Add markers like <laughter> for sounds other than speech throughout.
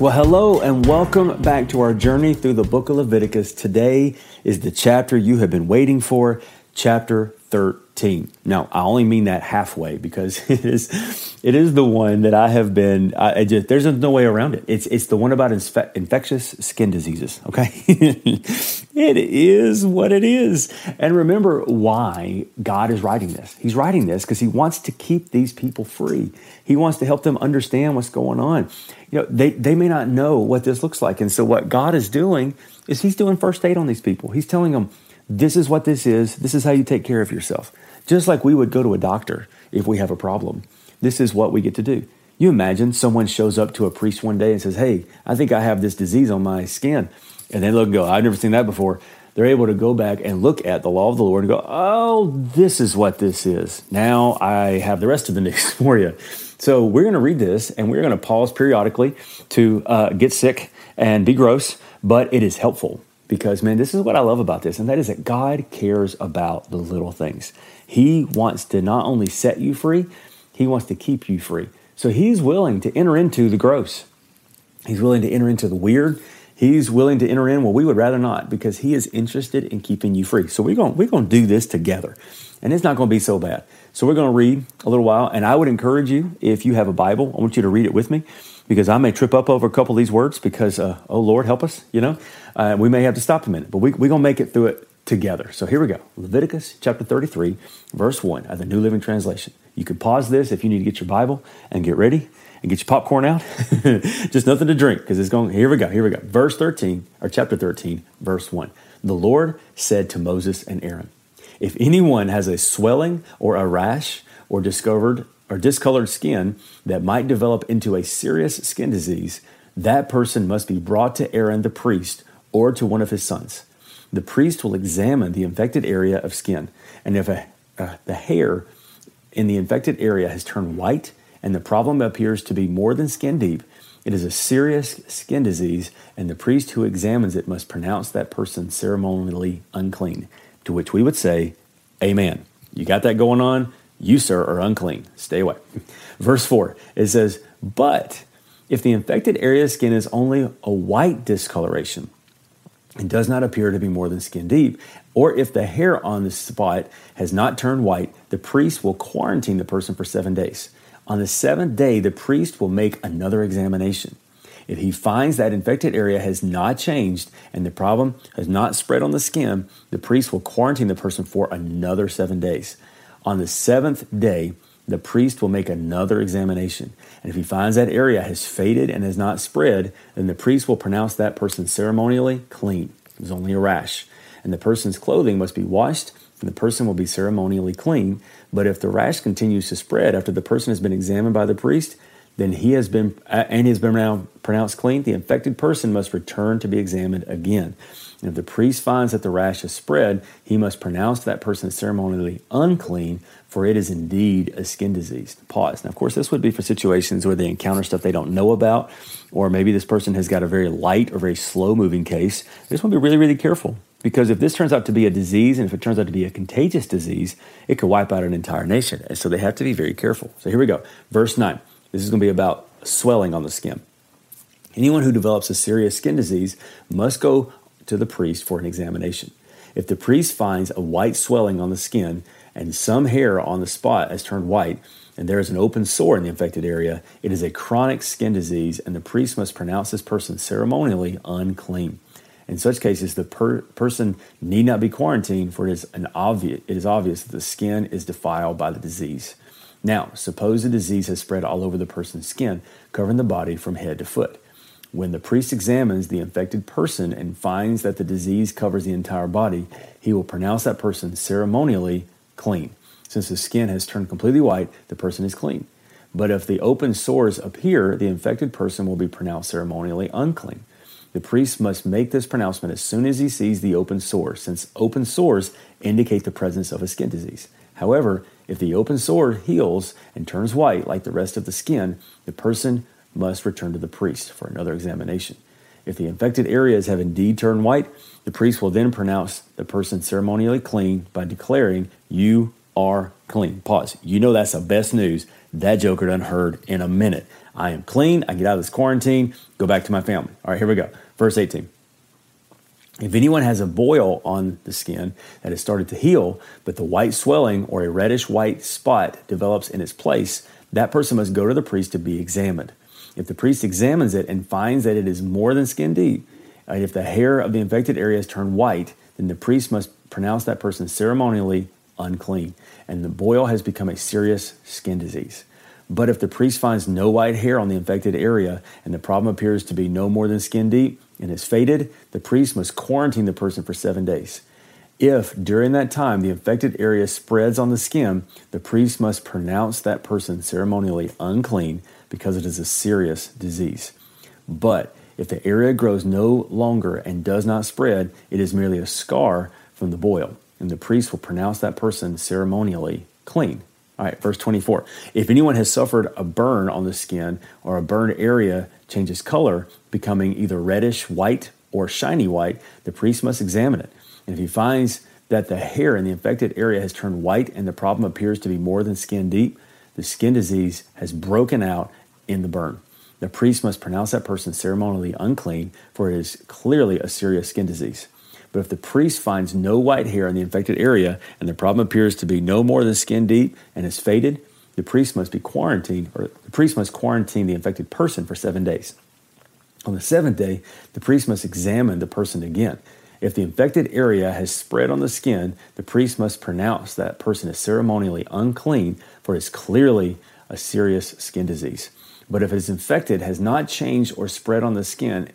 Well, hello and welcome back to our journey through the book of Leviticus. Today is the chapter you have been waiting for, chapter 13. Now, I only mean that halfway because <laughs> it is it is the one that I have been I, just there's no way around it. It's it's the one about infectious skin diseases, okay? <laughs> it is what it is. And remember why God is writing this. He's writing this because he wants to keep these people free. He wants to help them understand what's going on. You know, they they may not know what this looks like. And so what God is doing is he's doing first aid on these people. He's telling them this is what this is. This is how you take care of yourself. Just like we would go to a doctor if we have a problem. This is what we get to do. You imagine someone shows up to a priest one day and says, Hey, I think I have this disease on my skin. And they look and go, I've never seen that before. They're able to go back and look at the law of the Lord and go, Oh, this is what this is. Now I have the rest of the <laughs> news for you. So we're going to read this and we're going to pause periodically to uh, get sick and be gross, but it is helpful because, man, this is what I love about this, and that is that God cares about the little things. He wants to not only set you free, He wants to keep you free. So He's willing to enter into the gross, He's willing to enter into the weird. He's willing to enter in what we would rather not because he is interested in keeping you free. So we're going, we're going to do this together. And it's not going to be so bad. So we're going to read a little while. And I would encourage you, if you have a Bible, I want you to read it with me because I may trip up over a couple of these words because, uh, oh Lord, help us, you know. Uh, we may have to stop a minute, but we, we're going to make it through it together. So here we go Leviticus chapter 33, verse 1 of the New Living Translation. You can pause this if you need to get your Bible and get ready and get your popcorn out. <laughs> Just nothing to drink because it's going. Here we go. Here we go. Verse 13, or chapter 13, verse 1. The Lord said to Moses and Aaron, If anyone has a swelling or a rash or discovered or discolored skin that might develop into a serious skin disease, that person must be brought to Aaron the priest or to one of his sons. The priest will examine the infected area of skin, and if a, uh, the hair in the infected area has turned white and the problem appears to be more than skin deep, it is a serious skin disease, and the priest who examines it must pronounce that person ceremonially unclean. To which we would say, Amen. You got that going on? You, sir, are unclean. Stay away. Verse 4, it says, But if the infected area of skin is only a white discoloration and does not appear to be more than skin deep, or if the hair on the spot has not turned white, the priest will quarantine the person for seven days. On the seventh day, the priest will make another examination. If he finds that infected area has not changed and the problem has not spread on the skin, the priest will quarantine the person for another seven days. On the seventh day, the priest will make another examination. And if he finds that area has faded and has not spread, then the priest will pronounce that person ceremonially clean. It was only a rash. And the person's clothing must be washed the person will be ceremonially clean. But if the rash continues to spread after the person has been examined by the priest, then he has been uh, and he has been now pronounced clean. The infected person must return to be examined again. And if the priest finds that the rash has spread, he must pronounce that person ceremonially unclean, for it is indeed a skin disease. Pause. Now, of course, this would be for situations where they encounter stuff they don't know about, or maybe this person has got a very light or very slow moving case. They just want to be really, really careful because if this turns out to be a disease and if it turns out to be a contagious disease, it could wipe out an entire nation. And so they have to be very careful. So here we go. Verse 9. This is going to be about swelling on the skin. Anyone who develops a serious skin disease must go to the priest for an examination. If the priest finds a white swelling on the skin and some hair on the spot has turned white, and there is an open sore in the infected area, it is a chronic skin disease, and the priest must pronounce this person ceremonially unclean. In such cases, the per- person need not be quarantined, for it is, an obvious, it is obvious that the skin is defiled by the disease. Now, suppose the disease has spread all over the person's skin, covering the body from head to foot. When the priest examines the infected person and finds that the disease covers the entire body, he will pronounce that person ceremonially clean. Since the skin has turned completely white, the person is clean. But if the open sores appear, the infected person will be pronounced ceremonially unclean. The priest must make this pronouncement as soon as he sees the open sore, since open sores indicate the presence of a skin disease. However, if the open sore heals and turns white like the rest of the skin, the person must return to the priest for another examination. If the infected areas have indeed turned white, the priest will then pronounce the person ceremonially clean by declaring, You are clean. Pause. You know that's the best news that joker done heard in a minute. I am clean. I get out of this quarantine, go back to my family. All right, here we go. Verse 18. If anyone has a boil on the skin that has started to heal, but the white swelling or a reddish white spot develops in its place, that person must go to the priest to be examined. If the priest examines it and finds that it is more than skin deep, and if the hair of the infected area has turned white, then the priest must pronounce that person ceremonially unclean, and the boil has become a serious skin disease. But if the priest finds no white hair on the infected area and the problem appears to be no more than skin deep and is faded, the priest must quarantine the person for seven days. If during that time the infected area spreads on the skin, the priest must pronounce that person ceremonially unclean because it is a serious disease. But if the area grows no longer and does not spread, it is merely a scar from the boil, and the priest will pronounce that person ceremonially clean. All right, verse 24. If anyone has suffered a burn on the skin or a burned area changes color, becoming either reddish white or shiny white, the priest must examine it. And if he finds that the hair in the infected area has turned white and the problem appears to be more than skin deep, the skin disease has broken out in the burn. The priest must pronounce that person ceremonially unclean, for it is clearly a serious skin disease. But if the priest finds no white hair in the infected area and the problem appears to be no more than skin deep and is faded, the priest must be quarantined, or the priest must quarantine the infected person for seven days. On the seventh day, the priest must examine the person again. If the infected area has spread on the skin, the priest must pronounce that person is ceremonially unclean, for it is clearly a serious skin disease. But if it is infected, has not changed or spread on the skin,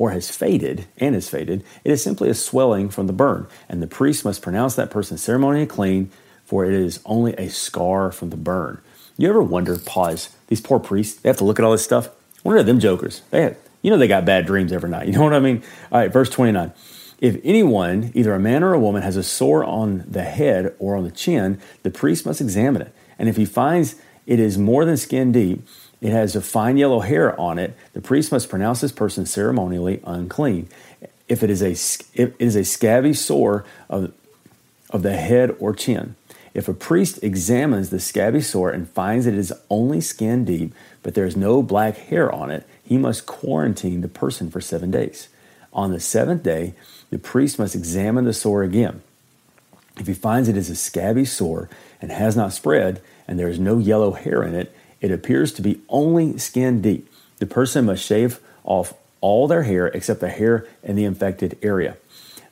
or has faded and is faded, it is simply a swelling from the burn, and the priest must pronounce that person ceremonially clean, for it is only a scar from the burn. You ever wonder, pause, these poor priests, they have to look at all this stuff? Wonder them jokers. They you know they got bad dreams every night. <laughs> You know what I mean? All right, verse 29. If anyone, either a man or a woman, has a sore on the head or on the chin, the priest must examine it. And if he finds it is more than skin deep, it has a fine yellow hair on it. The priest must pronounce this person ceremonially unclean. If it is a, it is a scabby sore of, of the head or chin, if a priest examines the scabby sore and finds it is only skin deep, but there is no black hair on it, he must quarantine the person for seven days. On the seventh day, the priest must examine the sore again. If he finds it is a scabby sore and has not spread, and there is no yellow hair in it, it appears to be only skin deep. The person must shave off all their hair except the hair in the infected area.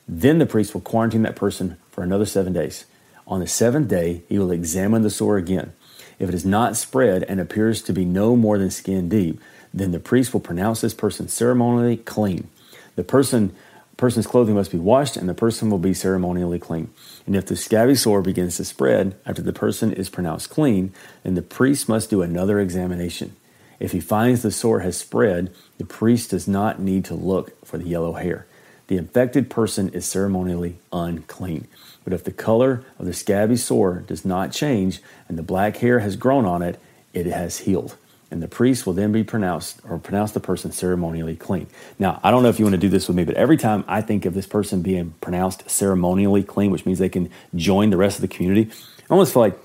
Then the priest will quarantine that person for another seven days. On the seventh day, he will examine the sore again. If it is not spread and appears to be no more than skin deep, then the priest will pronounce this person ceremonially clean. The person person's clothing must be washed and the person will be ceremonially clean. And if the scabby sore begins to spread after the person is pronounced clean, then the priest must do another examination. If he finds the sore has spread, the priest does not need to look for the yellow hair. The infected person is ceremonially unclean. But if the color of the scabby sore does not change and the black hair has grown on it, it has healed and the priest will then be pronounced or pronounce the person ceremonially clean. Now, I don't know if you want to do this with me, but every time I think of this person being pronounced ceremonially clean, which means they can join the rest of the community, I almost feel like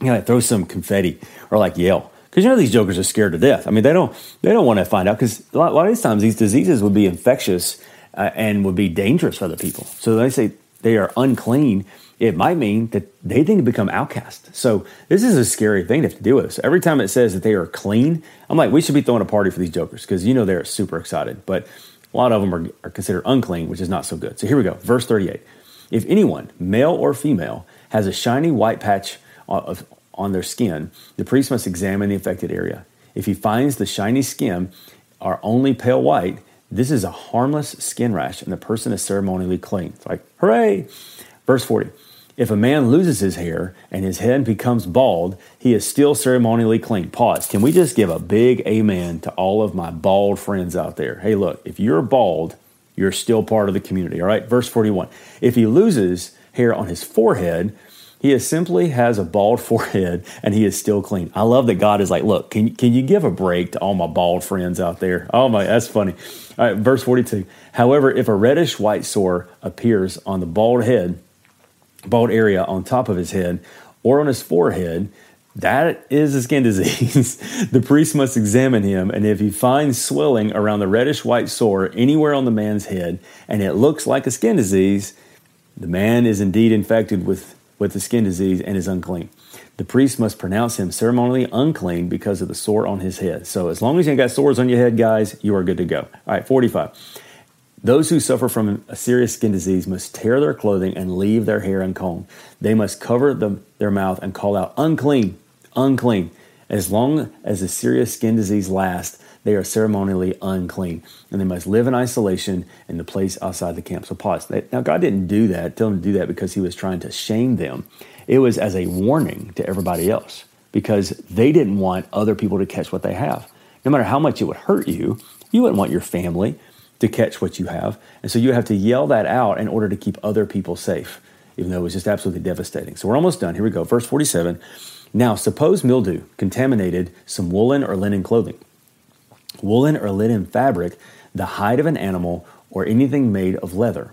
you know, like throw some confetti or like yell. Because you know these jokers are scared to death. I mean, they don't they don't want to find out because a, a lot, of these times these diseases would be infectious uh, and would be dangerous for other people. So they say they are unclean it might mean that they to become outcast. So this is a scary thing to have to deal with. So every time it says that they are clean, I'm like, we should be throwing a party for these jokers because you know they're super excited. But a lot of them are, are considered unclean, which is not so good. So here we go, verse 38. If anyone, male or female, has a shiny white patch on their skin, the priest must examine the affected area. If he finds the shiny skin are only pale white, this is a harmless skin rash, and the person is ceremonially clean. It's like, hooray! Verse 40 If a man loses his hair and his head becomes bald, he is still ceremonially clean. Pause. Can we just give a big amen to all of my bald friends out there? Hey, look, if you're bald, you're still part of the community. All right, verse 41. If he loses hair on his forehead, he is simply has a bald <laughs> forehead and he is still clean. I love that God is like, look, can, can you give a break to all my bald friends out there? Oh my, that's funny. All right, verse 42. However, if a reddish white sore appears on the bald head, bald area on top of his head or on his forehead, that is a skin <laughs> disease. the priest must examine him, and if he finds swelling around the reddish white sore anywhere on the man's head and it looks like a skin disease, the man is indeed infected with, with the skin disease and is unclean. The priest must pronounce him ceremonially unclean because of the sore on his head. So, as long as you ain't got sores on your head, guys, you are good to go. All right, 45. Those who suffer from a serious skin disease must tear their clothing and leave their hair uncombed. They must cover the, their mouth and call out, unclean, unclean. As long as a serious skin disease lasts, they are ceremonially unclean, and they must live in isolation in the place outside the camp. So pause. Now, God didn't do that, tell them to do that because He was trying to shame them. It was as a warning to everybody else because they didn't want other people to catch what they have. No matter how much it would hurt you, you wouldn't want your family to catch what you have. And so you have to yell that out in order to keep other people safe, even though it was just absolutely devastating. So we're almost done. Here we go. Verse 47. Now, suppose mildew contaminated some woolen or linen clothing woolen or linen fabric, the hide of an animal, or anything made of leather.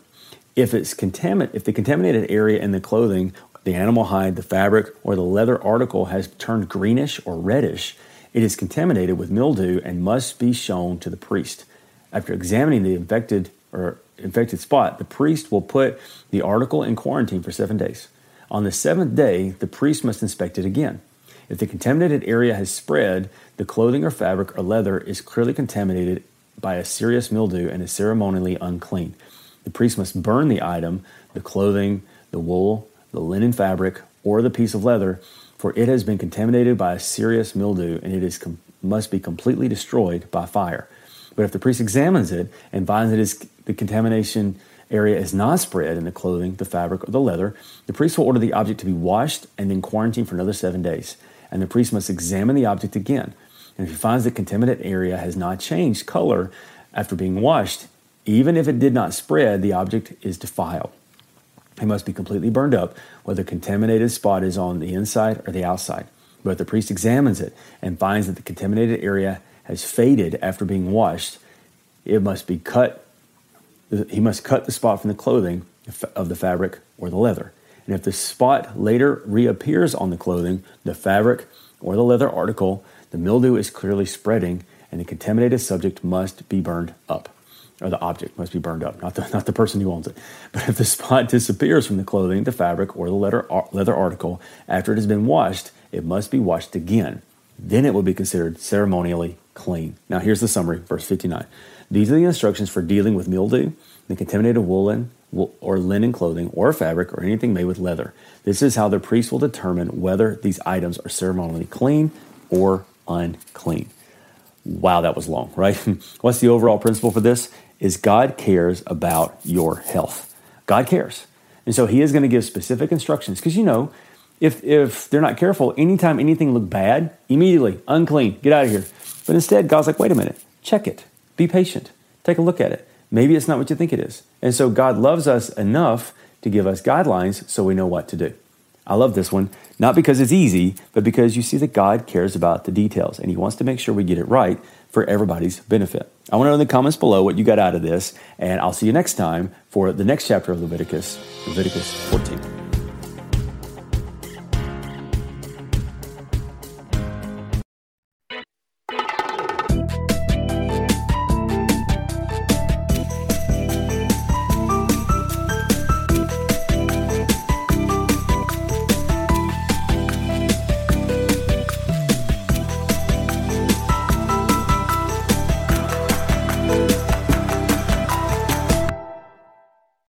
If it's contamin- if the contaminated area in the clothing, the animal hide, the fabric, or the leather article has turned greenish or reddish, it is contaminated with mildew and must be shown to the priest. After examining the infected or infected spot, the priest will put the article in quarantine for seven days. On the seventh day, the priest must inspect it again. If the contaminated area has spread, the clothing or fabric or leather is clearly contaminated by a serious mildew and is ceremonially unclean. The priest must burn the item, the clothing, the wool, the linen fabric, or the piece of leather, for it has been contaminated by a serious mildew and it is com- must be completely destroyed by fire. But if the priest examines it and finds that is, the contamination area is not spread in the clothing, the fabric, or the leather, the priest will order the object to be washed and then quarantined for another seven days and the priest must examine the object again. And if he finds the contaminated area has not changed color after being washed, even if it did not spread, the object is defiled. It must be completely burned up, whether the contaminated spot is on the inside or the outside. But if the priest examines it and finds that the contaminated area has faded after being washed, it must be cut. He must cut the spot from the clothing of the fabric or the leather. And if the spot later reappears on the clothing, the fabric, or the leather article, the mildew is clearly spreading and the contaminated subject must be burned up. Or the object must be burned up, not the, not the person who owns it. But if the spot <laughs> disappears from the clothing, the fabric, or the leather, uh, leather article after it has been washed, it must be washed again. Then it will be considered ceremonially clean. Now, here's the summary, verse 59. These are the instructions for dealing with mildew, the contaminated woolen, or linen clothing or fabric or anything made with leather. This is how the priest will determine whether these items are ceremonially clean or unclean. Wow, that was long, right? <laughs> What's the overall principle for this? Is God cares about your health. God cares. And so he is going to give specific instructions because you know, if if they're not careful, anytime anything looked bad, immediately unclean, get out of here. But instead, God's like, wait a minute, check it, be patient, take a look at it. Maybe it's not what you think it is. And so God loves us enough to give us guidelines so we know what to do. I love this one, not because it's easy, but because you see that God cares about the details and He wants to make sure we get it right for everybody's benefit. I want to know in the comments below what you got out of this, and I'll see you next time for the next chapter of Leviticus, Leviticus 14.